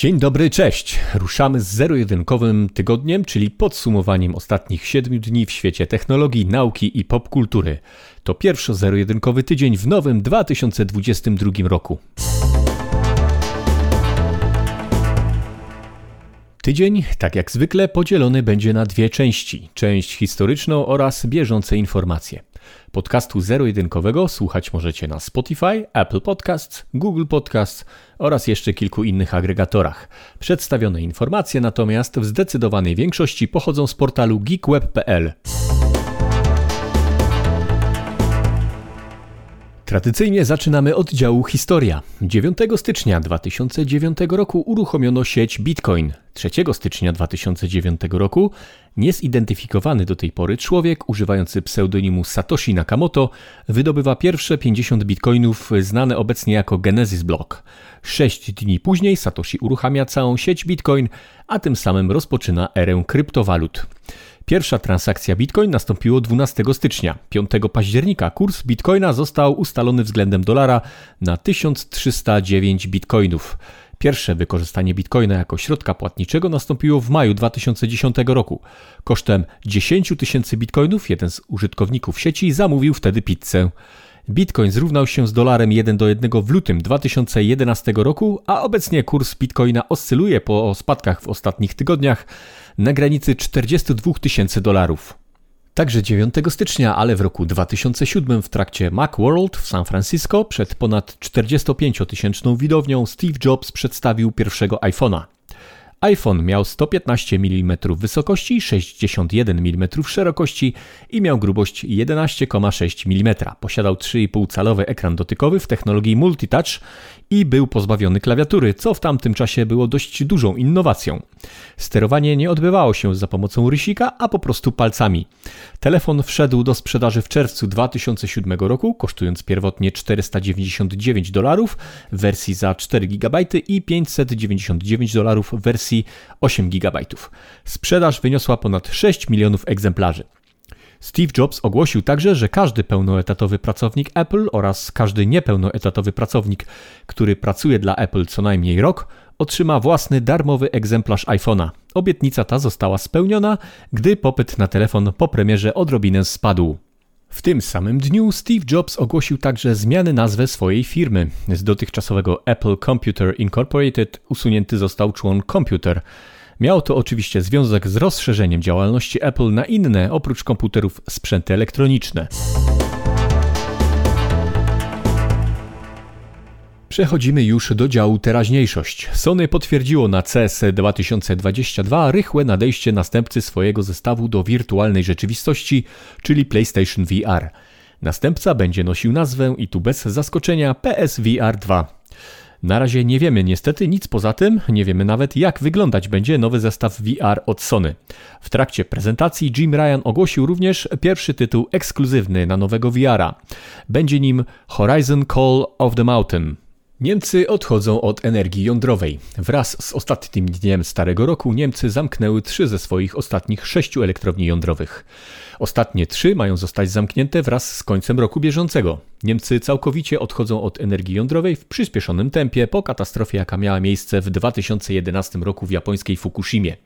Dzień dobry, cześć. Ruszamy z zero-jedynkowym tygodniem, czyli podsumowaniem ostatnich siedmiu dni w świecie technologii, nauki i popkultury. To pierwszy zero-jedynkowy tydzień w nowym 2022 roku. Tydzień, tak jak zwykle, podzielony będzie na dwie części: część historyczną oraz bieżące informacje. Podcastu zero-jedynkowego słuchać możecie na Spotify, Apple Podcasts, Google Podcasts oraz jeszcze kilku innych agregatorach. Przedstawione informacje natomiast w zdecydowanej większości pochodzą z portalu geekweb.pl. Tradycyjnie zaczynamy od działu Historia. 9 stycznia 2009 roku uruchomiono sieć Bitcoin. 3 stycznia 2009 roku niezidentyfikowany do tej pory człowiek używający pseudonimu Satoshi Nakamoto wydobywa pierwsze 50 bitcoinów znane obecnie jako Genesis Block. Sześć dni później Satoshi uruchamia całą sieć Bitcoin, a tym samym rozpoczyna erę kryptowalut. Pierwsza transakcja Bitcoin nastąpiła 12 stycznia. 5 października kurs Bitcoina został ustalony względem dolara na 1309 bitcoinów. Pierwsze wykorzystanie bitcoina jako środka płatniczego nastąpiło w maju 2010 roku. Kosztem 10 tysięcy bitcoinów jeden z użytkowników sieci zamówił wtedy pizzę. Bitcoin zrównał się z dolarem 1 do 1 w lutym 2011 roku, a obecnie kurs bitcoina oscyluje po spadkach w ostatnich tygodniach na granicy 42 tysięcy dolarów. Także 9 stycznia, ale w roku 2007 w trakcie Macworld w San Francisco przed ponad 45-tysięczną widownią Steve Jobs przedstawił pierwszego iPhone'a iPhone miał 115 mm wysokości, i 61 mm szerokości i miał grubość 11,6 mm. Posiadał 3,5-calowy ekran dotykowy w technologii multitouch i był pozbawiony klawiatury, co w tamtym czasie było dość dużą innowacją. Sterowanie nie odbywało się za pomocą rysika, a po prostu palcami. Telefon wszedł do sprzedaży w czerwcu 2007 roku, kosztując pierwotnie 499 dolarów w wersji za 4 GB i 599 dolarów w wersji 8 GB. Sprzedaż wyniosła ponad 6 milionów egzemplarzy. Steve Jobs ogłosił także, że każdy pełnoetatowy pracownik Apple oraz każdy niepełnoetatowy pracownik, który pracuje dla Apple co najmniej rok, otrzyma własny darmowy egzemplarz iPhone'a. Obietnica ta została spełniona, gdy popyt na telefon po premierze odrobinę spadł. W tym samym dniu Steve Jobs ogłosił także zmianę nazwy swojej firmy. Z dotychczasowego Apple Computer Incorporated usunięty został człon Computer. Miało to oczywiście związek z rozszerzeniem działalności Apple na inne, oprócz komputerów, sprzęty elektroniczne. Przechodzimy już do działu teraźniejszość. Sony potwierdziło na CS 2022 rychłe nadejście następcy swojego zestawu do wirtualnej rzeczywistości, czyli PlayStation VR. Następca będzie nosił nazwę i tu bez zaskoczenia PSVR 2. Na razie nie wiemy niestety nic poza tym, nie wiemy nawet jak wyglądać będzie nowy zestaw VR od Sony. W trakcie prezentacji Jim Ryan ogłosił również pierwszy tytuł ekskluzywny na nowego VR-a. Będzie nim Horizon Call of the Mountain. Niemcy odchodzą od energii jądrowej. Wraz z ostatnim dniem starego roku Niemcy zamknęły trzy ze swoich ostatnich sześciu elektrowni jądrowych. Ostatnie trzy mają zostać zamknięte wraz z końcem roku bieżącego. Niemcy całkowicie odchodzą od energii jądrowej w przyspieszonym tempie po katastrofie, jaka miała miejsce w 2011 roku w japońskiej Fukushimie.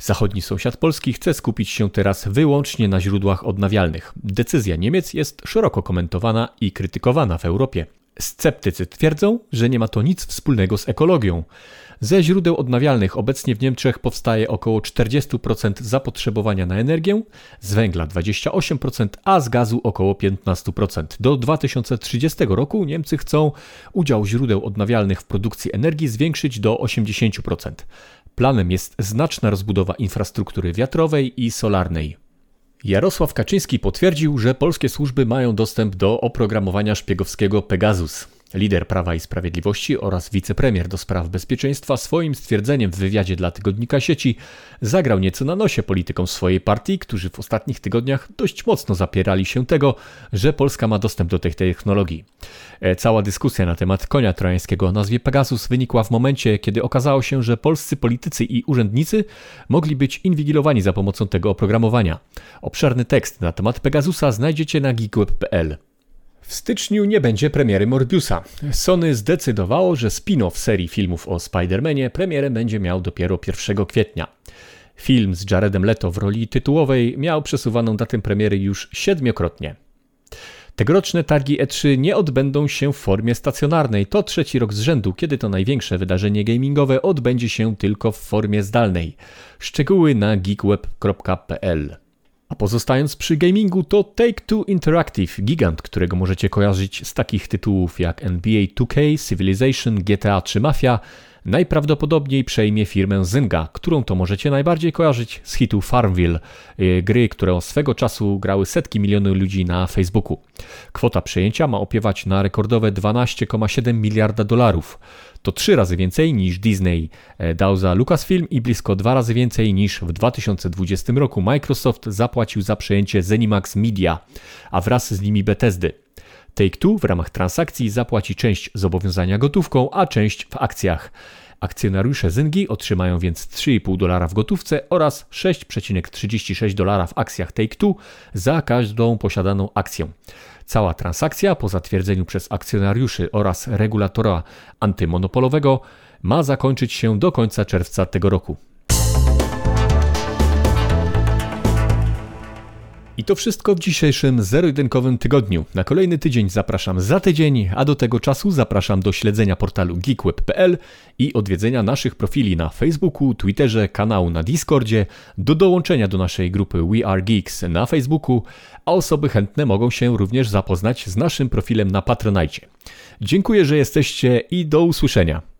Zachodni sąsiad Polski chce skupić się teraz wyłącznie na źródłach odnawialnych. Decyzja Niemiec jest szeroko komentowana i krytykowana w Europie. Sceptycy twierdzą, że nie ma to nic wspólnego z ekologią. Ze źródeł odnawialnych obecnie w Niemczech powstaje około 40% zapotrzebowania na energię, z węgla 28%, a z gazu około 15%. Do 2030 roku Niemcy chcą udział źródeł odnawialnych w produkcji energii zwiększyć do 80%. Planem jest znaczna rozbudowa infrastruktury wiatrowej i solarnej. Jarosław Kaczyński potwierdził, że polskie służby mają dostęp do oprogramowania szpiegowskiego Pegasus. Lider Prawa i Sprawiedliwości oraz wicepremier do spraw bezpieczeństwa swoim stwierdzeniem w wywiadzie dla tygodnika sieci zagrał nieco na nosie politykom swojej partii, którzy w ostatnich tygodniach dość mocno zapierali się tego, że Polska ma dostęp do tej technologii. E, cała dyskusja na temat konia trojańskiego o nazwie Pegasus wynikła w momencie, kiedy okazało się, że polscy politycy i urzędnicy mogli być inwigilowani za pomocą tego oprogramowania. Obszerny tekst na temat Pegasusa znajdziecie na geekweb.pl. W styczniu nie będzie premiery Morbiusa. Sony zdecydowało, że spin-off serii filmów o Spider-Manie premierę będzie miał dopiero 1 kwietnia. Film z Jaredem Leto w roli tytułowej miał przesuwaną datę premiery już siedmiokrotnie. Tegoroczne targi E3 nie odbędą się w formie stacjonarnej. To trzeci rok z rzędu, kiedy to największe wydarzenie gamingowe odbędzie się tylko w formie zdalnej. Szczegóły na geekweb.pl. A pozostając przy gamingu, to Take-Two Interactive, gigant, którego możecie kojarzyć z takich tytułów jak NBA 2K, Civilization, GTA czy Mafia, najprawdopodobniej przejmie firmę Zynga, którą to możecie najbardziej kojarzyć z hitu Farmville, y, gry, które swego czasu grały setki milionów ludzi na Facebooku. Kwota przejęcia ma opiewać na rekordowe 12,7 miliarda dolarów. To trzy razy więcej niż Disney e, dał za Lucasfilm i blisko dwa razy więcej niż w 2020 roku Microsoft zapłacił za przejęcie Zenimax Media, a wraz z nimi Bethesdy. Take-Two w ramach transakcji zapłaci część zobowiązania gotówką, a część w akcjach. Akcjonariusze Zyngi otrzymają więc 3,5 dolara w gotówce oraz 6,36 dolara w akcjach Take-Two za każdą posiadaną akcję. Cała transakcja po zatwierdzeniu przez akcjonariuszy oraz regulatora antymonopolowego ma zakończyć się do końca czerwca tego roku. I to wszystko w dzisiejszym zero-jedynkowym tygodniu. Na kolejny tydzień zapraszam za tydzień, a do tego czasu zapraszam do śledzenia portalu geekweb.pl i odwiedzenia naszych profili na Facebooku, Twitterze, kanału na Discordzie, do dołączenia do naszej grupy We Are Geeks na Facebooku, a osoby chętne mogą się również zapoznać z naszym profilem na Patronite. Dziękuję, że jesteście i do usłyszenia.